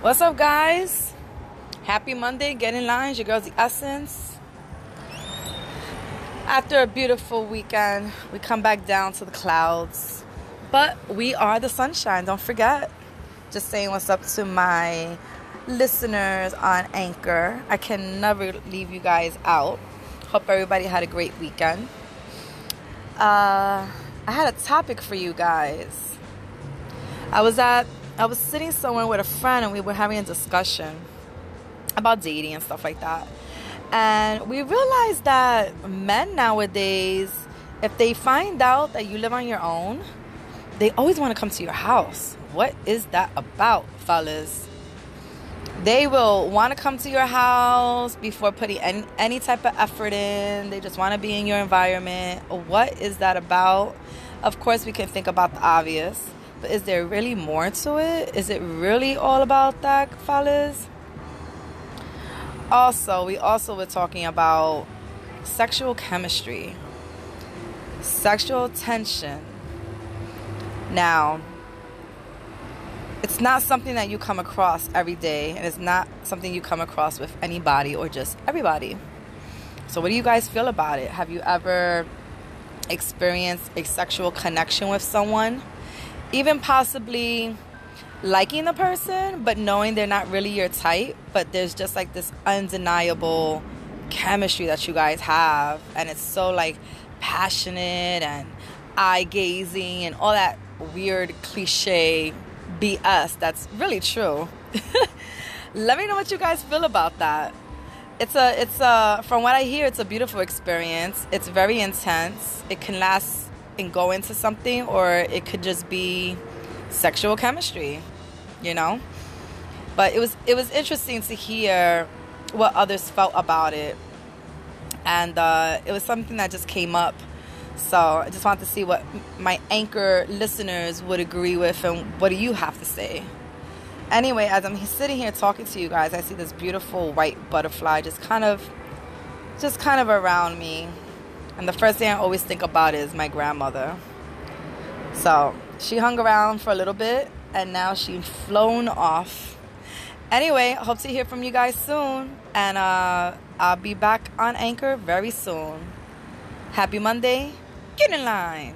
What's up, guys? Happy Monday. Get in line. Your girl's the Essence. After a beautiful weekend, we come back down to the clouds. But we are the sunshine. Don't forget. Just saying what's up to my listeners on Anchor. I can never leave you guys out. Hope everybody had a great weekend. Uh, I had a topic for you guys. I was at I was sitting somewhere with a friend and we were having a discussion about dating and stuff like that. And we realized that men nowadays, if they find out that you live on your own, they always want to come to your house. What is that about, fellas? They will want to come to your house before putting any, any type of effort in. They just want to be in your environment. What is that about? Of course, we can think about the obvious but is there really more to it? Is it really all about that, fellas? Also, we also were talking about sexual chemistry, sexual tension. Now, it's not something that you come across every day, and it's not something you come across with anybody or just everybody. So, what do you guys feel about it? Have you ever experienced a sexual connection with someone? Even possibly liking the person, but knowing they're not really your type, but there's just like this undeniable chemistry that you guys have, and it's so like passionate and eye gazing and all that weird cliche BS that's really true. Let me know what you guys feel about that. It's a it's a from what I hear it's a beautiful experience. It's very intense. It can last and go into something or it could just be sexual chemistry you know? But it was it was interesting to hear what others felt about it. And uh, it was something that just came up. So i just wanted to see what my anchor listeners would agree with and what do you have to say? Anyway as i'm sitting here talking to you guys i see this beautiful white butterfly just kind of just kind of around me and the first thing I always think about is my grandmother. So she hung around for a little bit and now she's flown off. Anyway, hope to hear from you guys soon. And uh, I'll be back on Anchor very soon. Happy Monday. Get in line.